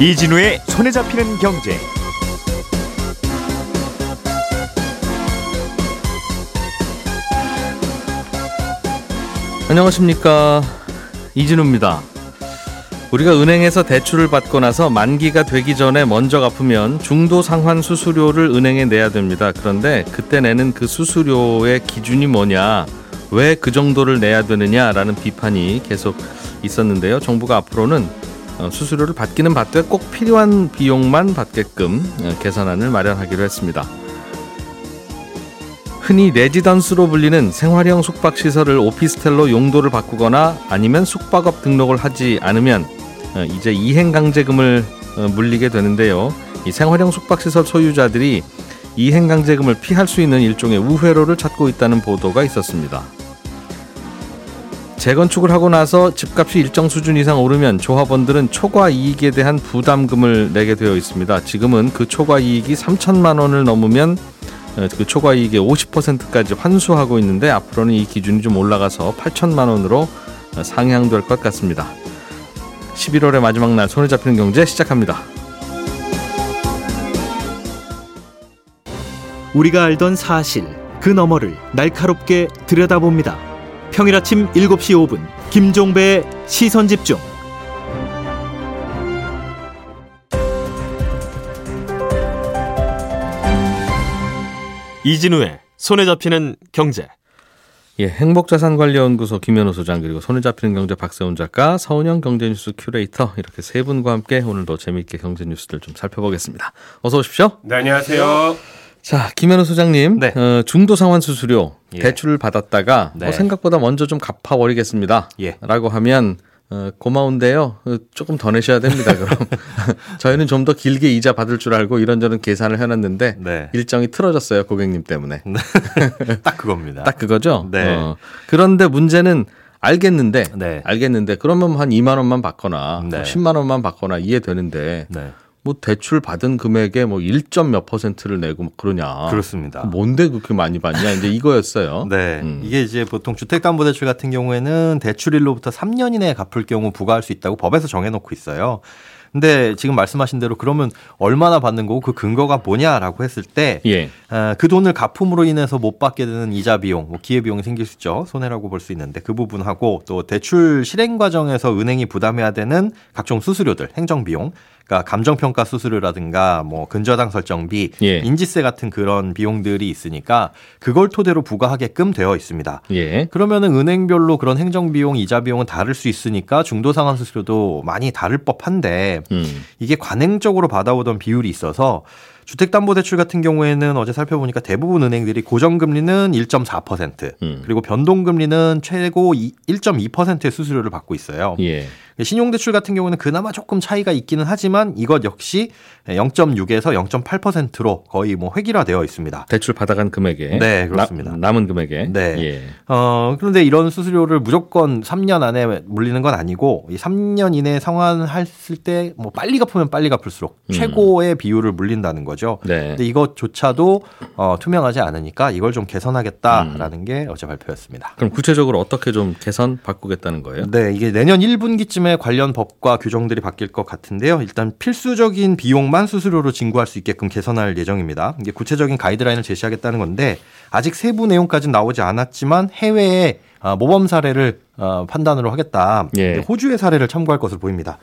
이진우의 손에 잡히는 경제. 안녕하십니까 이진우입니다. 우리가 은행에서 대출을 받고 나서 만기가 되기 전에 먼저 갚으면 중도 상환 수수료를 은행에 내야 됩니다. 그런데 그때 내는 그 수수료의 기준이 뭐냐, 왜 그 정도를 내야 되느냐라는 비판이 계속 있었는데요. 정부가 앞으로는 어, 수수료를 받기는 받되 꼭 필요한 비용만 받게끔 어, 계산안을 마련하기로 했습니다. 흔히 레지던스로 불리는 생활형 숙박시설을 오피스텔로 용도를 바꾸거나 아니면 숙박업 등록을 하지 않으면 어, 이제 이행강제금을 물리게 되는데요. 이 생활형 숙박시설 소유자들이 이행강제금을 피할 수 있는 일종의 우회로를 찾고 있다는 보도가 있었습니다. 재건축을 하고 나서 집값이 일정 수준 이상 오르면 조합원들은 초과 이익에 대한 부담금을 내게 되어 있습니다. 지금은 그 초과 이익이 3천만 원을 넘으면 어, 그 초과 이익의 50%까지 환수하고 있는데 앞으로는 이 기준이 좀 올라가서 8천만 원으로 어, 상향될 것 같습니다. 11월의 마지막 날 손에 잡히는 경제 시작합니다. 우리가 알던 사실 그 너머를 날카롭게 들여다봅니다. 평일 아침 7시 5분 김종배의 시선 집중. 이진우의 손에 잡히는 경제. 예, 행복자산관리연구소 김현우 소장 그리고 손에 잡히는 경제 박세훈 작가, 서운영 경제뉴스 큐레이터 이렇게 세 분과 함께 오늘도 재미있게 경제 뉴스들 좀 살펴보겠습니다. 어서 오십시오. 네, 안녕하세요. 자, 김현우 소장님, 네. 어, 중도 상환 수수료 예. 대출을 받았다가 네. 어, 생각보다 먼저 좀 갚아버리겠습니다. 예. 라고 하면 어, 고마운데요. 어, 조금 더 내셔야 됩니다. 그럼 저희는 좀 더 길게 이자 받을 줄 알고 이런저런 계산을 해놨는데 네. 일정이 틀어졌어요 고객님 때문에. 딱 그겁니다. 딱 그거죠. 네. 어, 그런데 문제는 알겠는데, 네. 알겠는데 그러면 한 2만 원만 받거나 네. 뭐 10만 원만 받거나 이해되는데 네. 뭐 대출 받은 금액의 뭐 1점 몇 퍼센트를 내고 막 그러냐. 그렇습니다. 뭔데 그렇게 많이 받냐 이제 이거였어요. 네. 음. 이게 이제 보통 주택담보대출 같은 경우에는 대출일로부터 3년 이내에 갚을 경우 부과할 수 있다고 법에서 정해놓고 있어요. 근데 지금 말씀하신 대로 그러면 얼마나 받는 거고 그 근거가 뭐냐라고 했을 때 예. 아, 그 돈을 갚음으로 인해서 못 받게 되는 이자 비용, 뭐 기회 비용이 생길 수 있죠. 손해라고 볼 수 있는데 그 부분하고 또 대출 실행 과정에서 은행이 부담해야 되는 각종 수수료들, 행정 비용, 그러니까 감정 평가 수수료라든가 뭐 근저당 설정비, 예. 인지세 같은 그런 비용들이 있으니까 그걸 토대로 부과하게끔 되어 있습니다. 예. 그러면은 은행별로 그런 행정 비용, 이자 비용은 다를 수 있으니까 중도 상환 수수료도 많이 다를 법한데 음. 이게 관행적으로 받아오던 비율이 있어서 주택담보대출 같은 경우에는 어제 살펴보니까 대부분 은행들이 고정금리는 1.4% 음. 그리고 변동금리는 최고 1.2%의 수수료를 받고 있어요. 예. 신용대출 같은 경우는 그나마 조금 차이가 있기는 하지만 이것 역시 0.6에서 0.8%로 거의 뭐 획일화되어 있습니다. 대출 받아간 금액에 네, 그렇습니다. 나, 남은 금액에 네. 예. 어, 그런데 이런 수수료를 무조건 3년 안에 물리는 건 아니고 이 3년 이내에 상환했을 때 뭐 빨리 갚으면 빨리 갚을수록 음. 최고의 비율을 물린다는 거죠. 네. 근데 이것조차도 어, 투명하지 않으니까 이걸 좀 개선하겠다라는 음. 게 어제 발표였습니다. 그럼 구체적으로 어떻게 좀 개선 바꾸겠다는 거예요? 네, 이게 내년 1분기쯤 에 관련 법과 규정들이 바뀔 것 같은데요. 일단 필수적인 비용만 수수료로 징구할 수 있게끔 개선할 예정입니다. 이게 구체적인 가이드라인을 제시하겠다는 건데 아직 세부 내용까지는 나오지 않았지만 해외에 아, 모범 사례를 어, 판단으로 하겠다. 예. 호주의 사례를 참고할 것으로 보입니다.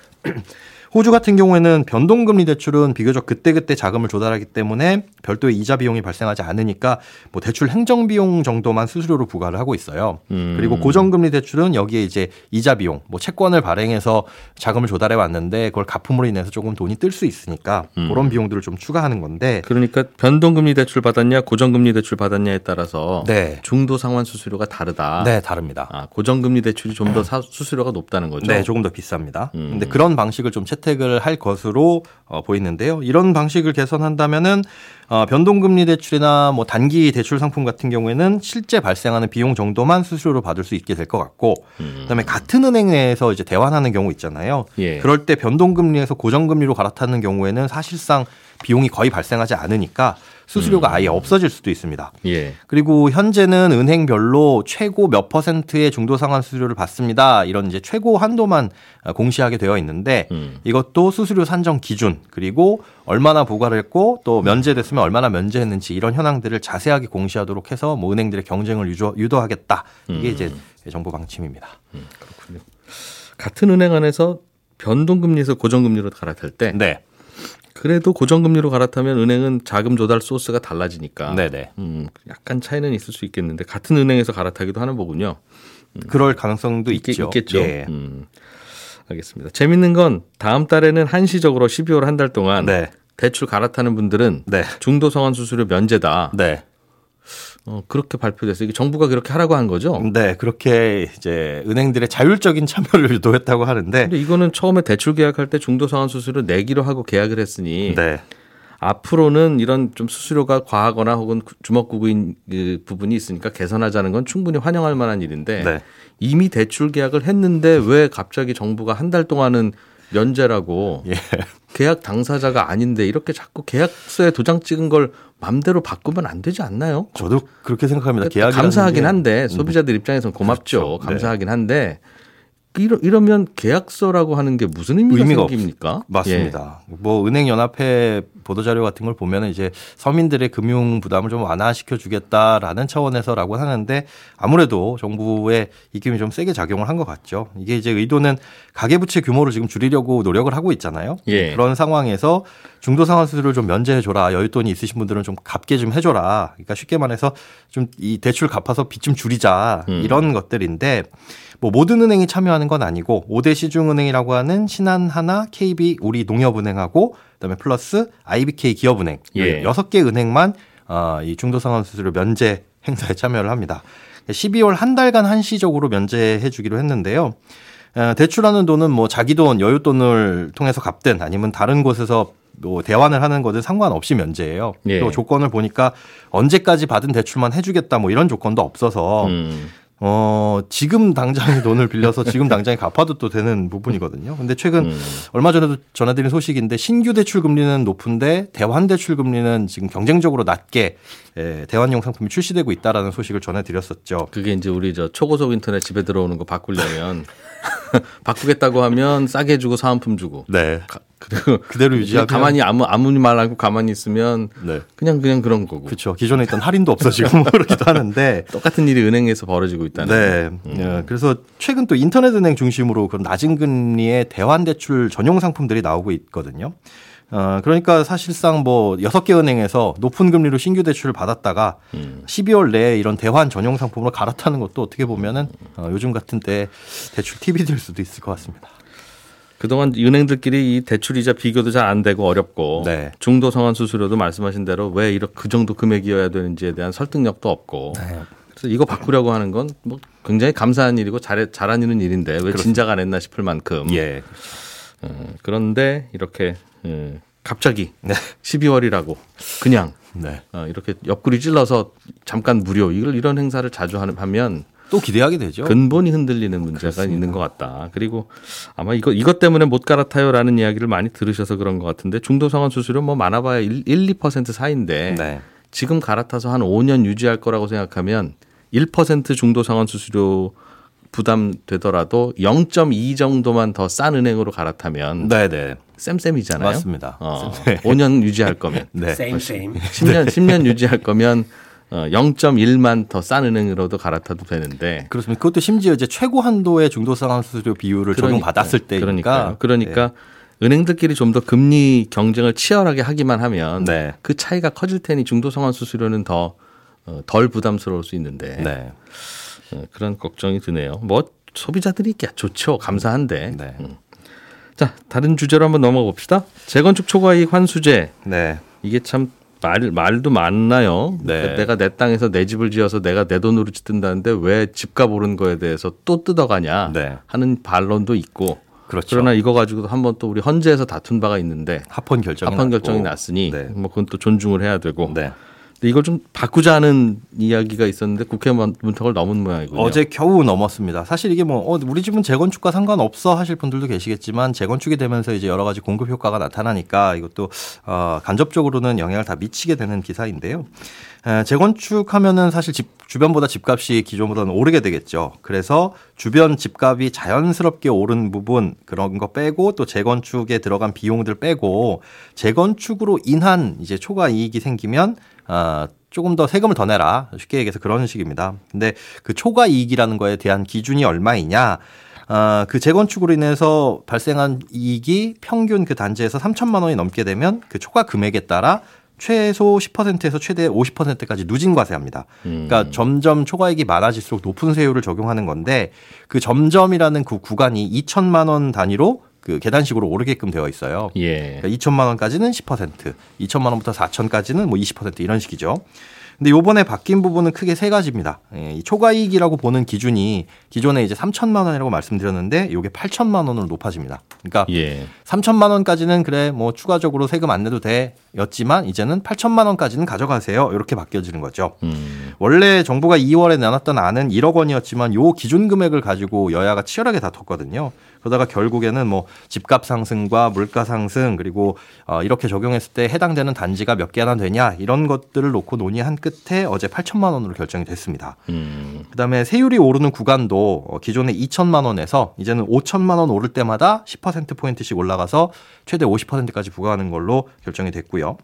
호주 같은 경우에는 변동금리 대출은 비교적 그때그때 자금을 조달하기 때문에 별도의 이자 비용이 발생하지 않으니까 뭐 대출 행정 비용 정도만 수수료로 부과를 하고 있어요. 음. 그리고 고정금리 대출은 여기에 이제 이자 비용, 뭐 채권을 발행해서 자금을 조달해 왔는데 그걸 갚음으로 인해서 조금 돈이 뜰 수 있으니까 음. 그런 비용들을 좀 추가하는 건데 그러니까 변동금리 대출 받았냐 고정금리 대출 받았냐에 따라서 네. 중도 상환 수수료가 다르다. 네, 다릅니다. 아, 고정금리 대출이 좀 더 수수료가 높다는 거죠. 네, 조금 더 비쌉니다. 음. 근데 그런 방식을 좀 채택 을 할 것으로 어, 보이는데요. 이런 방식을 개선한다면은 어, 변동금리 대출이나 뭐 단기 대출 상품 같은 경우에는 실제 발생하는 비용 정도만 수수료로 받을 수 있게 될 것 같고, 그다음에 같은 은행 내에서 이제 대환하는 경우 있잖아요. 예. 그럴 때 변동금리에서 고정금리로 갈아타는 경우에는 사실상 비용이 거의 발생하지 않으니까 수수료가 아예 없어질 수도 있습니다. 예. 그리고 현재는 은행별로 최고 몇 퍼센트의 중도 상환 수수료를 받습니다. 이런 이제 최고 한도만 공시하게 되어 있는데 음. 이것도 수수료 산정 기준 그리고 얼마나 부과를 했고 또 면제됐으면 얼마나 면제했는지 이런 현황들을 자세하게 공시하도록 해서 뭐 은행들의 경쟁을 유도, 유도하겠다. 이게 음. 이제 정부 방침입니다. 그렇군요. 같은 은행 안에서 변동금리에서 고정금리로 갈아탈 때 네. 그래도 고정금리로 갈아타면 은행은 자금 조달 소스가 달라지니까 네네. 음, 약간 차이는 있을 수 있겠는데 같은 은행에서 갈아타기도 하는 거군요. 그럴 가능성도 있겠, 있죠. 있겠죠. 예. 음, 알겠습니다. 재밌는 건 다음 달에는 한시적으로 12월 한 달 동안 네. 대출 갈아타는 분들은 네. 중도 성환 수수료 면제다. 네. 어, 그렇게 발표됐어요. 이게 정부가 그렇게 하라고 한 거죠. 네. 그렇게 이제 은행들의 자율적인 참여를 유도했다고 하는데 근데 이거는 처음에 대출 계약할 때 중도 상환 수수료 내기로 하고 계약을 했으니 네. 앞으로는 이런 좀 수수료가 과하거나 혹은 주먹구구인 그 부분이 있으니까 개선하자는 건 충분히 환영할 만한 일인데 네. 이미 대출 계약을 했는데 왜 갑자기 정부가 한 달 동안은 면제라고 예. 계약 당사자가 아닌데 이렇게 자꾸 계약서에 도장 찍은 걸 맘대로 바꾸면 안 되지 않나요? 저도 그렇게 생각합니다. 계약이 감사하긴 한데 소비자들 입장에서는 고맙죠. 그렇죠. 네. 감사하긴 한데 이러, 이러면 계약서라고 하는 게 무슨 의미가, 의미가 생깁니까? 맞습니다. 뭐 은행 연합회 보도 자료 같은 걸 보면은 이제 서민들의 금융 부담을 좀 완화시켜 주겠다라는 차원에서라고 하는데 아무래도 정부의 입김이 좀 세게 작용을 한 것 같죠. 이게 이제 의도는 가계 부채 규모를 지금 줄이려고 노력을 하고 있잖아요. 예. 그런 상황에서 중도 상환 수수료를 좀 면제해 줘라. 여윳돈이 있으신 분들은 좀 갚게 좀 해줘라. 그러니까 쉽게 말해서 좀 이 대출 갚아서 빚 좀 줄이자 음. 이런 것들인데 뭐 모든 은행이 참여하는 건 아니고 5대 시중은행이라고 하는 신한 하나, KB, 우리 농협은행하고 그다음에 플러스 IBK 기업은행 예. 여섯 개 은행만 어, 이 중도 상환 수수료 면제 행사에 참여를 합니다. 12월 한 달간 한시적으로 면제해 주기로 했는데요. 어, 대출하는 돈은 뭐 자기 돈, 여윳돈을 통해서 갚든 아니면 다른 곳에서 뭐 대환을 하는 거든 상관없이 면제예요. 예. 또 조건을 보니까 언제까지 받은 대출만 해주겠다 뭐 이런 조건도 없어서 음. 어 지금 당장에 돈을 빌려서 지금 당장에 갚아도 또 되는 부분이거든요. 근데 최근 음. 얼마 전에도 전해드린 소식인데 신규 대출 금리는 높은데 대환 대출 금리는 지금 경쟁적으로 낮게 예, 대환용 상품이 출시되고 있다라는 소식을 전해드렸었죠. 그게 이제 우리 저 초고속 인터넷 집에 들어오는 거 바꾸려면 바꾸겠다고 하면 싸게 주고 사은품 주고 네. 가- 그리고 그대로 유지하면 가만히 아무 아무 말안 하고 가만히 있으면 네. 그냥 그냥 그런 거고 그렇죠. 기존에 있던 할인도 없어지고 뭐 그러기도 하는데 똑같은 일이 은행에서 벌어지고 있다는. 네. 예, 그래서 최근 또 인터넷 은행 중심으로 그런 낮은 금리의 대환 대출 전용 상품들이 나오고 있거든요. 어, 그러니까 사실상 뭐 여섯 개 은행에서 높은 금리로 신규 대출을 받았다가 음. 12월 내에 이런 대환 전용 상품으로 갈아타는 것도 어떻게 보면은 어, 요즘 같은 때 대출 팁이 될 수도 있을 것 같습니다. 그동안 은행들끼리 이 대출 이자 비교도 잘 안 되고 어렵고 네. 중도 성환 수수료도 말씀하신 대로 왜 이렇게 그 정도 금액이어야 되는지에 대한 설득력도 없고 네. 그래서 이거 바꾸려고 하는 건 뭐 굉장히 감사한 일이고 잘 잘하는 일인데 왜 그렇습니다. 진작 안 했나 싶을 만큼 예. 어, 그런데 이렇게 예, 갑자기 네. 12월이라고 그냥 네. 어, 이렇게 옆구리 찔러서 잠깐 무료 이걸 이런 행사를 자주 하면 또 기대하게 되죠. 근본이 흔들리는 문제가 있는 것 같다. 그리고 아마 이거 이것 때문에 못 갈아타요라는 이야기를 많이 들으셔서 그런 것 같은데 중도 상환 수수료 뭐 많아봐야 1, 2% 사이인데 네. 지금 갈아타서 한 5년 유지할 거라고 생각하면 1% 중도 상환 수수료 부담되더라도 0.2 정도만 더 싼 은행으로 갈아타면 네, 네. 쌤쌤이잖아요. 맞습니다. 어, 네. 5년 유지할 거면 네. same. 10년 10년 유지할 거면 어, 0.1만 더 싼 은행으로도 갈아타도 되는데 그렇습니다. 그것도 심지어 이제 최고 한도의 중도 상환 수수료 비율을 적용받았을 때니까. 그러니까 그러니까 은행들끼리 좀 더 금리 경쟁을 치열하게 하기만 하면 네. 그 차이가 커질 테니 중도 상환 수수료는 더 어, 덜 부담스러울 수 있는데 네. 네. 어, 그런 걱정이 드네요. 뭐 소비자들이 야 좋죠, 감사한데. 네. 음. 자 다른 주제로 한번 넘어가 봅시다. 재건축 초과이익 환수제 네. 이게 참 말, 말도 많나요? 네. 내가 내 땅에서 내 집을 지어서 내가 내 돈으로 짓든다는데 왜 집값 오른 거에 대해서 또 뜯어가냐 네. 하는 반론도 있고 그렇죠. 그러나 이거 가지고도 한번 또 우리 헌재에서 다툰 바가 있는데 합헌 결정이 합헌 났고. 결정이 났으니 네. 뭐 그건 또 존중을 해야 되고 네. 이걸 좀 바꾸자는 이야기가 있었는데 국회 문턱을 넘은 모양이군요. 어제 겨우 넘었습니다. 사실 이게 뭐 어, 우리 집은 재건축과 상관없어 하실 분들도 계시겠지만 재건축이 되면서 이제 여러 가지 공급 효과가 나타나니까 이것도 어, 간접적으로는 영향을 다 미치게 되는 기사인데요. 에, 재건축하면은 사실 집 주변보다 집값이 기존보다는 오르게 되겠죠. 그래서 주변 집값이 자연스럽게 오른 부분 그런 거 빼고 또 재건축에 들어간 비용들 빼고 재건축으로 인한 이제 초과 이익이 생기면 아, 조금 더 세금을 더 내라. 쉽게 얘기해서 그런 식입니다. 근데 그 초과 이익이라는 거에 대한 기준이 얼마이냐? 아, 그 재건축으로 인해서 발생한 이익이 평균 그 단지에서 3천만 원이 넘게 되면 그 초과 금액에 따라 최소 10%에서 최대 50%까지 누진 과세합니다. 음. 그러니까 점점 초과이익이 많아질수록 높은 세율을 적용하는 건데 그 점점이라는 그 구간이 2천만 원 단위로 그 계단식으로 오르게끔 되어 있어요. 예. 그러니까 2천만 원까지는 10%, 2천만 원부터 4천까지는 뭐 20% 이런 식이죠. 근데 요번에 바뀐 부분은 크게 세 가지입니다. 예, 이 초과이익이라고 보는 기준이 기존에 이제 3천만 원이라고 말씀드렸는데 요게 8천만 원으로 높아집니다. 그러니까 예. 3천만 원까지는 그래 뭐 추가적으로 세금 안 내도 돼였지만 이제는 8천만 원까지는 가져가세요. 이렇게 바뀌어지는 거죠. 음. 원래 정부가 2월에 내놨던 안은 1억 원이었지만 요 기준 금액을 가지고 여야가 치열하게 다퉜거든요. 그러다가 결국에는 뭐 집값 상승과 물가 상승 그리고 어 이렇게 적용했을 때 해당되는 단지가 몇 개나 되냐 이런 것들을 놓고 논의한 끝에 어제 8천만 원으로 결정이 됐습니다. 음. 그다음에 세율이 오르는 구간도 어, 기존에 2천만 원에서 이제는 5천만 원 오를 때마다 10% 포인트씩 올라가서 최대 50%까지 부과하는 걸로 결정이 됐고요.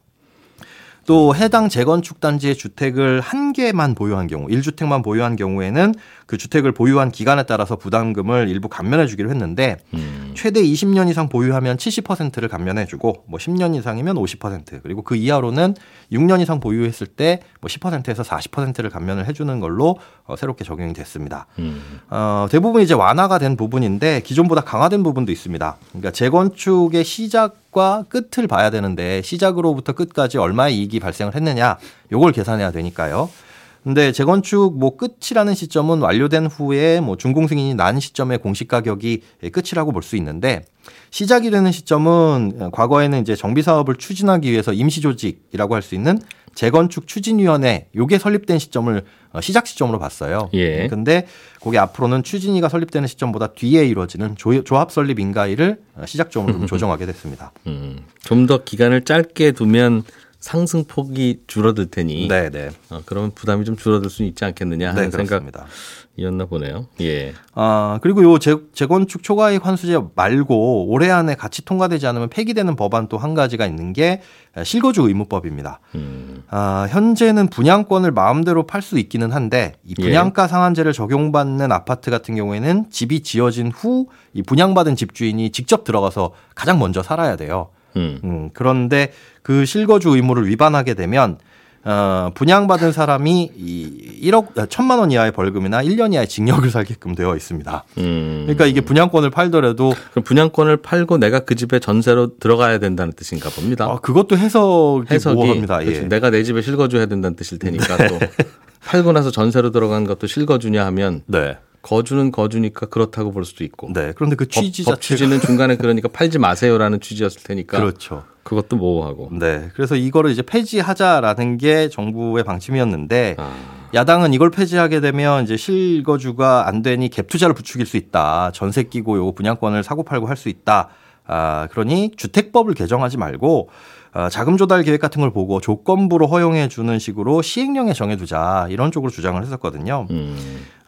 또 해당 재건축 단지의 주택을 한 개만 보유한 경우, 1주택만 보유한 경우에는 그 주택을 보유한 기간에 따라서 부담금을 일부 감면해 주기로 했는데 음. 최대 20년 이상 보유하면 70%를 감면해 주고 뭐 10년 이상이면 50% 그리고 그 이하로는 6년 이상 보유했을 때 뭐 10%에서 40%를 감면을 해 주는 걸로 어, 새롭게 적용이 됐습니다. 음. 어, 대부분 이제 완화가 된 부분인데 기존보다 강화된 부분도 있습니다. 그러니까 재건축의 시작 과 끝을 봐야 되는데 시작으로부터 끝까지 얼마의 이익이 발생을 했느냐 요걸 계산해야 되니까요. 근데 재건축 뭐 끝이라는 시점은 완료된 후에 뭐 준공 승인이 난 시점의 공시 가격이 끝이라고 볼 수 있는데 시작이 되는 시점은 과거에는 이제 정비 사업을 추진하기 위해서 임시 조직이라고 할 수 있는 재건축 추진위원회 요게 설립된 시점을 어, 시작 시점으로 봤어요. 예. 근데 거기 앞으로는 추진위가 설립되는 시점보다 뒤에 이루어지는 조, 조합 설립 인가일을 어, 시작점으로 좀 조정하게 됐습니다. 음. 좀 더 기간을 짧게 두면 상승폭이 줄어들 테니 네, 네. 어, 그러면 부담이 좀 줄어들 수 있지 않겠느냐 하는 네. 생각이었나 보네요. 예. 아, 그리고 요 재, 재건축 초과이익 환수제 말고 올해 안에 같이 통과되지 않으면 폐기되는 법안 또 한 가지가 있는 게 실거주 의무법입니다. 음. 아, 현재는 분양권을 마음대로 팔 수 있기는 한데 이 예. 분양가 상한제를 적용받는 아파트 같은 경우에는 집이 지어진 후 이 분양받은 집주인이 직접 들어가서 가장 먼저 살아야 돼요. 음. 음, 그런데 그 실거주 의무를 위반하게 되면 어, 분양받은 사람이 이 1억 천만 원 이하의 벌금이나 1년 이하의 징역을 살게끔 되어 있습니다. 음. 그러니까 이게 분양권을 팔더라도 그럼 분양권을 팔고 내가 그 집에 전세로 들어가야 된다는 뜻인가 봅니다. 아, 그것도 해석이 해석이 모호합니다. 그렇죠. 예. 네. 내가 내 집에 실거주해야 된다는 뜻일 테니까 또 팔고 나서 전세로 들어간 것도 실거주냐 하면 네. 거주는 거주니까 그렇다고 볼 수도 있고 네. 그런데 그 법, 취지 법 자체가 취지는 중간에 그러니까 팔지 마세요라는 취지였을 테니까 그렇죠. 그것도 모호하고 네. 그래서 이거를 이제 폐지하자라는 게 정부의 방침이었는데 아, 야당은 이걸 폐지하게 되면 이제 실거주가 안 되니 갭 투자를 부추길 수 있다. 전세 끼고 요거 분양권을 사고 팔고 할 수 있다. 아, 그러니 주택법을 개정하지 말고 어, 자금 조달 계획 같은 걸 보고 조건부로 허용해 주는 식으로 시행령에 정해두자 이런 쪽으로 주장을 했었거든요. 음,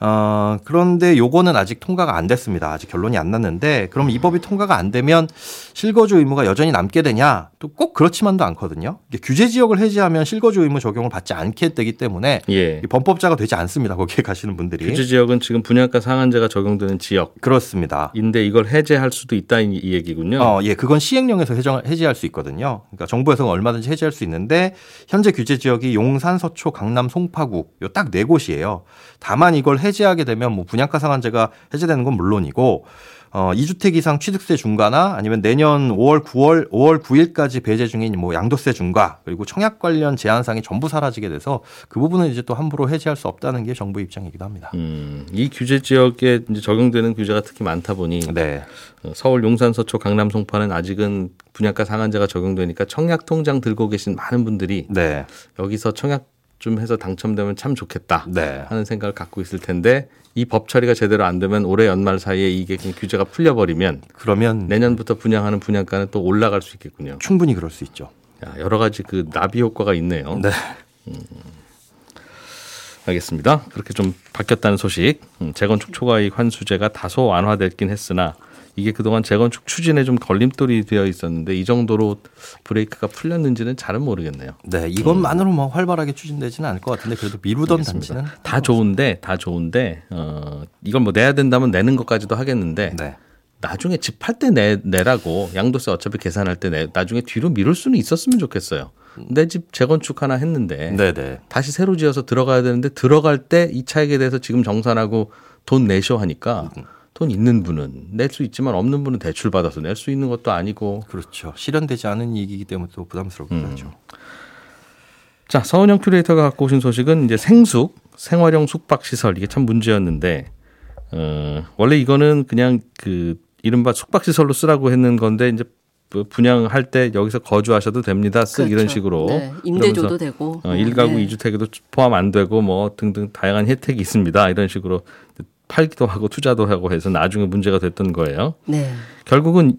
어, 그런데 요거는 아직 통과가 안 됐습니다. 아직 결론이 안 났는데 그럼 이 법이 통과가 안 되면 실거주 의무가 여전히 남게 되냐? 또 꼭 그렇지만도 않거든요. 규제 지역을 해지하면 실거주 의무 적용을 받지 않게 되기 때문에 예. 이 범법자가 되지 않습니다. 거기에 가시는 분들이. 규제 지역은 지금 분양가 상한제가 적용되는 지역인데 그렇습니다. 이걸 해제할 수도 있다 이, 이 얘기군요. 어, 예, 그건 시행령에서 해정, 해지할 수 있거든요. 그러니까 정부에서는 얼마든지 해지할 수 있는데 현재 규제 지역이 용산, 서초, 강남, 송파구 요 딱 네 곳이에요. 다만 이걸 해 지하게 되면 뭐 분양가 상한제가 해제되는 건 물론이고 어, 2주택 이상 취득세 중과나 아니면 내년 5월 9월 5월 9일까지 배제 중인 뭐 양도세 중과 그리고 청약 관련 제한상이 전부 사라지게 돼서 그 부분은 이제 또 함부로 해지할 수 없다는 게 정부 입장이기도 합니다. 음, 이 규제 지역에 이제 적용되는 규제가 특히 많다 보니 네. 어, 서울 용산 서초 강남 송파는 아직은 분양가 상한제가 적용되니까 청약 통장 들고 계신 많은 분들이 네. 여기서 청약 좀 해서 당첨되면 참 좋겠다 네. 하는 생각을 갖고 있을 텐데 이 법 처리가 제대로 안 되면 올해 연말 사이에 이게 규제가 풀려버리면 그러면 내년부터 분양하는 분양가는 또 올라갈 수 있겠군요. 충분히 그럴 수 있죠. 야, 여러 가지 그 나비 효과가 있네요. 네. 알겠습니다. 그렇게 좀 바뀌었다는 소식. 음, 재건축 초과이익 환수제가 다소 완화됐긴 했으나 이게 그동안 재건축 추진에 좀 걸림돌이 되어 있었는데 이 정도로 브레이크가 풀렸는지는 잘은 모르겠네요. 네, 이것만으로 뭐 활발하게 추진되지는 않을 것 같은데 그래도 미루던 단지는 다 좋은데 다 좋은데 어 이걸 뭐 내야 된다면 내는 것까지도 하겠는데 네. 나중에 집 팔 때 내, 내라고 양도세 어차피 계산할 때 내, 나중에 뒤로 미룰 수는 있었으면 좋겠어요. 내 집 재건축 하나 했는데 네, 네. 다시 새로 지어서 들어가야 되는데 들어갈 때 이 차익에 대해서 지금 정산하고 돈 내셔 하니까 돈 있는 분은 낼 수 있지만 없는 분은 대출 받아서 낼 수 있는 것도 아니고 그렇죠. 실현되지 않은 이익이기 때문에 또 부담스럽긴 음. 하죠. 자 서은영 큐레이터가 갖고 오신 소식은 이제 생숙 생활형 숙박 시설 이게 참 문제였는데 어, 원래 이거는 그냥 그 이른바 숙박 시설로 쓰라고 했는 건데 이제 그 분양할 때 여기서 거주하셔도 됩니다. 쓱 이런 그렇죠. 식으로 네, 임대줘도 되고 어, 일가구 네. 이주택에도 포함 안 되고 뭐 등등 다양한 혜택이 있습니다. 이런 식으로 팔기도 하고 투자도 하고 해서 나중에 문제가 됐던 거예요. 네. 결국은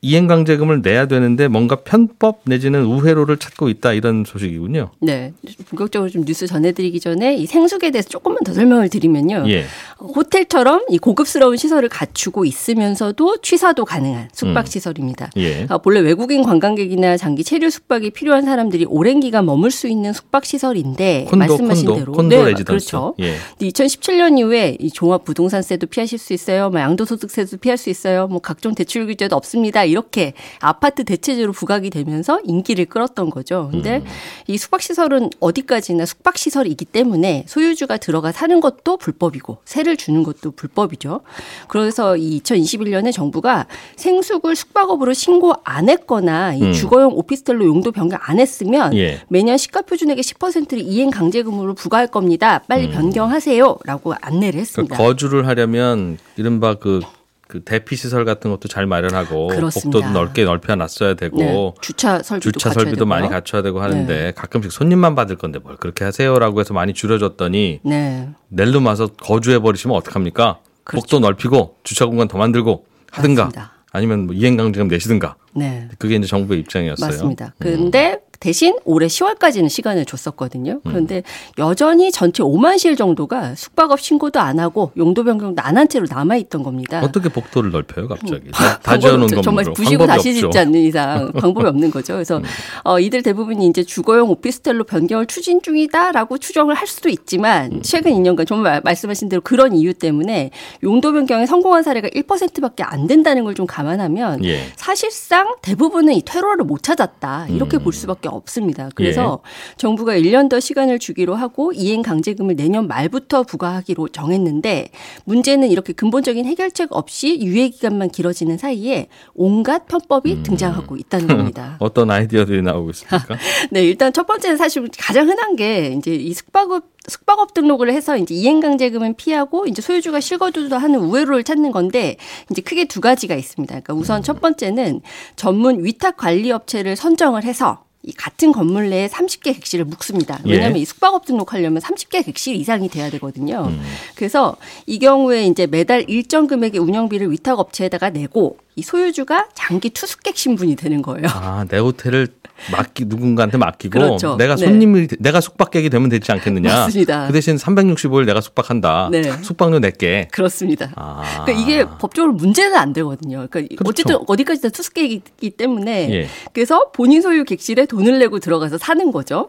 이행강제금을 내야 되는데 뭔가 편법 내지는 우회로를 찾고 있다 이런 소식이군요. 네. 본격적으로 좀 뉴스 전해드리기 전에 이 생숙에 대해서 조금만 더 설명을 드리면요. 예. 호텔처럼 이 고급스러운 시설을 갖추고 있으면서도 취사도 가능한 숙박 시설입니다. 예. 아, 본래 외국인 관광객이나 장기 체류 숙박이 필요한 사람들이 오랜 기간 머물 수 있는 숙박 시설인데 콘도 말씀하신 콘도 대로 콘도 네. 그렇죠. 예. 2017년 이후에 이 종합 부동산세도 피하실 수 있어요. 뭐 양도소득세도 피할 수 있어요. 뭐 각종 대출 규제도 없습니다. 이렇게 아파트 대체제로 부각이 되면서 인기를 끌었던 거죠. 근데 음. 이 숙박 시설은 어디까지나 숙박 시설이기 때문에 소유주가 들어가 사는 것도 불법이고 세를 주는 것도 불법이죠. 그래서 이 2021년에 정부가 생숙을 숙박업으로 신고 안 했거나 이 음. 주거용 오피스텔로 용도 변경 안 했으면 예. 매년 시가 표준액의 10%를 이행 강제금으로 부과할 겁니다. 빨리 음. 변경하세요라고 안내를 했습니다. 그러니까 거주를 하려면 이른바 그, 그 대피 시설 같은 것도 잘 마련하고 그렇습니다. 복도도 넓게 넓혀 놨어야 되고 네, 주차 설비도 주차 설비도 많이 되고요. 갖춰야 되고 하는데 네. 가끔씩 손님만 받을 건데 뭘 그렇게 하세요라고 해서 많이 줄여줬더니 네. 낼름 와서 거주해 버리시면 어떡합니까? 그렇죠. 복도 넓히고 주차 공간 더 만들고 하든가 맞습니다. 아니면 뭐 이행강제금 내시든가 네. 그게 이제 정부의 입장이었어요. 음. 맞습니다. 근데 대신 올해 10월까지는 시간을 줬었거든요. 그런데 여전히 전체 5만 실 정도가 숙박업 신고도 안 하고 용도 변경도 안 한 채로 남아 있던 겁니다. 어떻게 복도를 넓혀요, 갑자기? 다, 다 지어놓은. 건물로 정말 부시고 다시 없죠. 음. 짓지 않는 이상 방법이 없는 거죠. 그래서 어, 이들 대부분이 이제 주거용 오피스텔로 변경을 추진 중이다라고 추정을 할 수도 있지만 음. 최근 2년간 정말 말- 말씀하신 대로 그런 이유 때문에 용도 변경에 성공한 사례가 1%밖에 안 된다는 걸 좀 감안하면 예. 사실상 대부분은 이 퇴로를 못 찾았다 이렇게 음. 볼 수밖에 없습니다. 예. 그래서 정부가 1년 더 시간을 주기로 하고 이행 강제금을 내년 말부터 부과하기로 정했는데 문제는 이렇게 근본적인 해결책 없이 유예 기간만 길어지는 사이에 온갖 편법이 등장하고 있다는 겁니다. 어떤 아이디어들이 나오고 있습니까? 네, 일단 첫 번째는 사실 가장 흔한 게 이제 이 숙박업 숙박업 등록을 해서 이제 이행강제금은 피하고 이제 소유주가 실거주도 하는 우회로를 찾는 건데 이제 크게 두 가지가 있습니다. 그러니까 우선 첫 번째는 전문 위탁 관리 업체를 선정을 해서 이 같은 건물 내에 30개 객실을 묵습니다. 왜냐하면 예. 이 숙박업 등록하려면 30개 객실 이상이 돼야 되거든요. 음. 그래서 이 경우에 이제 매달 일정 금액의 운영비를 위탁 업체에다가 내고 이 소유주가 장기 투숙객 신분이 되는 거예요. 아, 내 호텔을 맡기 누군가한테 맡기고 그렇죠. 내가 네. 손님이 내가 숙박객이 되면 되지 않겠느냐? 맞습니다. 그 대신 365일 내가 숙박한다. 네. 숙박료 낼게. 그렇습니다. 아. 그러니까 이게 법적으로 문제는 안 되거든요. 그러니까 그렇죠. 어쨌든 어디까지나 투숙객이기 때문에 예. 그래서 본인 소유 객실에 돈을 내고 들어가서 사는 거죠.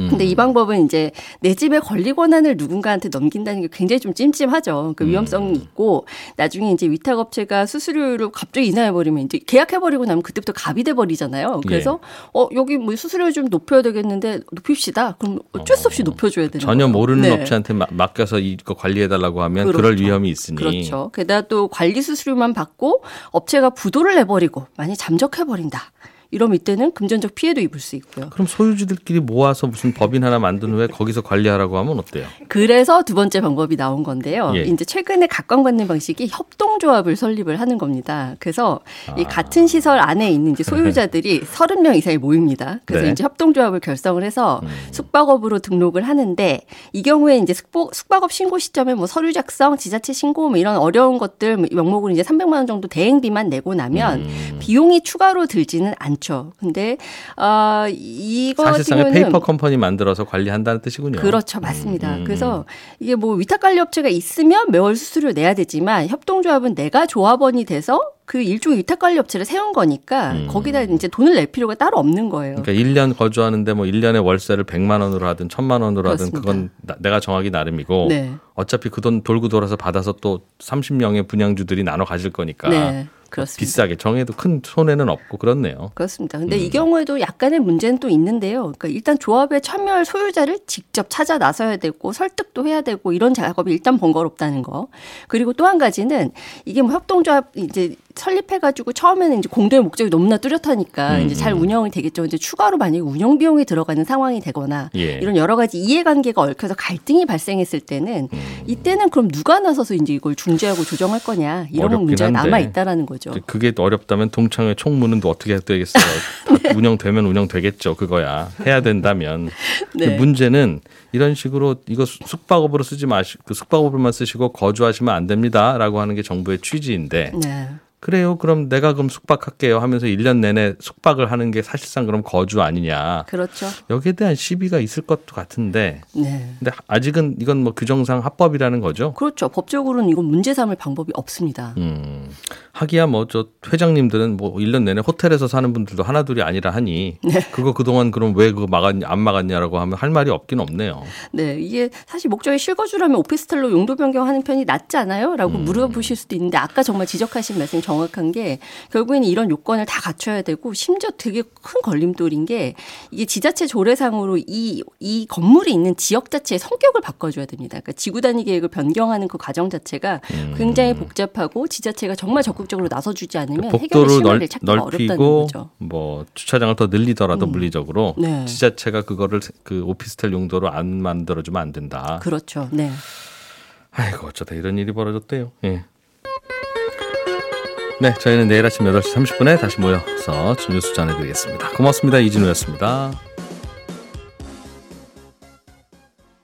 음. 근데 이 방법은 이제 내 집에 권리 권한을 누군가한테 넘긴다는 게 굉장히 좀 찜찜하죠. 그 위험성이 음. 있고 나중에 이제 위탁 업체가 수수료를 갑자기 인하해 버리면 이제 계약해 버리고 나면 그때부터 갑이 돼 버리잖아요. 그래서 예. 어 여기 뭐 수수료 좀 높여야 되겠는데 높입시다. 그럼 어쩔 수 없이 높여줘야 되는 전혀. 모르는 네. 업체한테 마- 맡겨서 이거 관리해 달라고 하면 그럴 그렇죠. 위험이 있으니. 그렇죠. 게다가 또 관리 수수료만 받고 업체가 부도를 내 버리고 많이 잠적해 버린다. 이러면 이때는 금전적 피해도 입을 수 있고요. 그럼 소유주들끼리 모아서 무슨 법인 하나 만든 후에 거기서 관리하라고 하면 어때요? 그래서 두 번째 방법이 나온 건데요. 예. 이제 최근에 각광받는 방식이 협동조합을 설립을 하는 겁니다. 그래서 이 아. 같은 시설 안에 있는 이제 소유자들이 30명 이상이 모입니다. 그래서 네. 이제 협동조합을 결성을 해서 음. 숙박업으로 등록을 하는데 이 경우에 이제 숙박, 숙박업 신고 시점에 뭐 서류 작성, 지자체 신고 뭐 이런 어려운 것들 명목으로 이제 300만 원 정도 대행비만 내고 나면 음. 비용이 추가로 들지는 않죠. 근데 어 이거 사실상의 경우는 페이퍼 컴퍼니 만들어서 관리한다는 뜻이군요. 그렇죠. 맞습니다. 음. 그래서 이게 뭐 위탁 관리 업체가 있으면 매월 수수료 내야 되지만 협동조합은 내가 조합원이 돼서 그 일종의 위탁 관리 업체를 세운 거니까 음. 거기다 이제 돈을 낼 필요가 따로 없는 거예요. 그러니까 1년 거주하는데 뭐 1년에 월세를 100만 원으로 하든 1000만 원으로 하든 그렇습니다. 그건 나- 내가 정하기 나름이고 네. 어차피 그 돈 돌고 돌아서 받아서 또 30명의 분양주들이 나눠 가질 거니까 네. 그렇습니다. 비싸게 정해도 큰 손해는 없고 그렇네요. 그렇습니다. 근데 음. 이 경우에도 약간의 문제는 또 있는데요. 그러니까 일단 조합에 참여할 소유자를 직접 찾아 나서야 되고 설득도 해야 되고 이런 작업이 일단 번거롭다는 거. 그리고 또 한 가지는 이게 뭐 협동조합 이제 설립해가지고 처음에는 이제 공동의 목적이 너무나 뚜렷하니까 음, 이제 잘 음. 운영이 되겠죠. 이제 추가로 만약에 운영 비용이 들어가는 상황이 되거나 예. 이런 여러 가지 이해관계가 얽혀서 갈등이 발생했을 때는 음. 이때는 그럼 누가 나서서 이제 이걸 중재하고 조정할 거냐 이런 문제가. 남아 있다라는 거죠. 그게 어렵다면 동창회 총무는 또 어떻게 되겠어요? 다 운영되면 운영되겠죠. 그거야. 해야 된다면. 네. 문제는 이런 식으로 이거 숙- 숙박업으로 쓰지 마시고 그 숙박업으로만 쓰시고 거주하시면 안 됩니다라고 하는 게 정부의 취지인데 네. 그래요. 그럼 내가 그럼 숙박할게요 하면서 1년 내내 숙박을 하는 게 사실상 그럼 거주 아니냐. 그렇죠. 여기에 대한 시비가 있을 것도 같은데 네. 근데 아직은 이건 뭐 규정상 합법이라는 거죠. 그렇죠. 법적으로는 이건 문제 삼을 방법이 없습니다. 음. 하기야 뭐 저 회장님들은 뭐 1년 내내 호텔에서 사는 분들도 하나둘이 아니라 하니 그거 그동안 그럼 왜 그거 막았냐 안 막았냐라고 하면 할 말이 없긴 없네요. 네, 이게 사실 목적이 실거주라면 오피스텔로 용도 변경하는 편이 낫지 않아요? 라고 음. 물어보실 수도 있는데 아까 정말 지적하신 말씀이 정확한 게 결국에는 이런 요건을 다 갖춰야 되고 심지어 되게 큰 걸림돌인 게 이게 지자체 조례상으로 이, 이 건물이 있는 지역 자체의 성격을 바꿔줘야 됩니다. 그러니까 지구 단위 계획을 변경하는 그 과정 자체가 음. 굉장히 복잡하고 지자체가 정말 적극 적으로 나서주지 않으면 해결의 복도를 넓, 넓히고. 뭐 주차장을 더 늘리더라도 물리적으로 네. 지자체가 그거를 그 오피스텔 용도로 안 만들어주면 안 된다. 그렇죠. 네. 아이고 어쩌다 이런 일이 벌어졌대요. 예. 네, 저희는 내일 아침 8시 30분에 다시 모여서 뉴스 전해드리겠습니다. 고맙습니다. 이진우였습니다.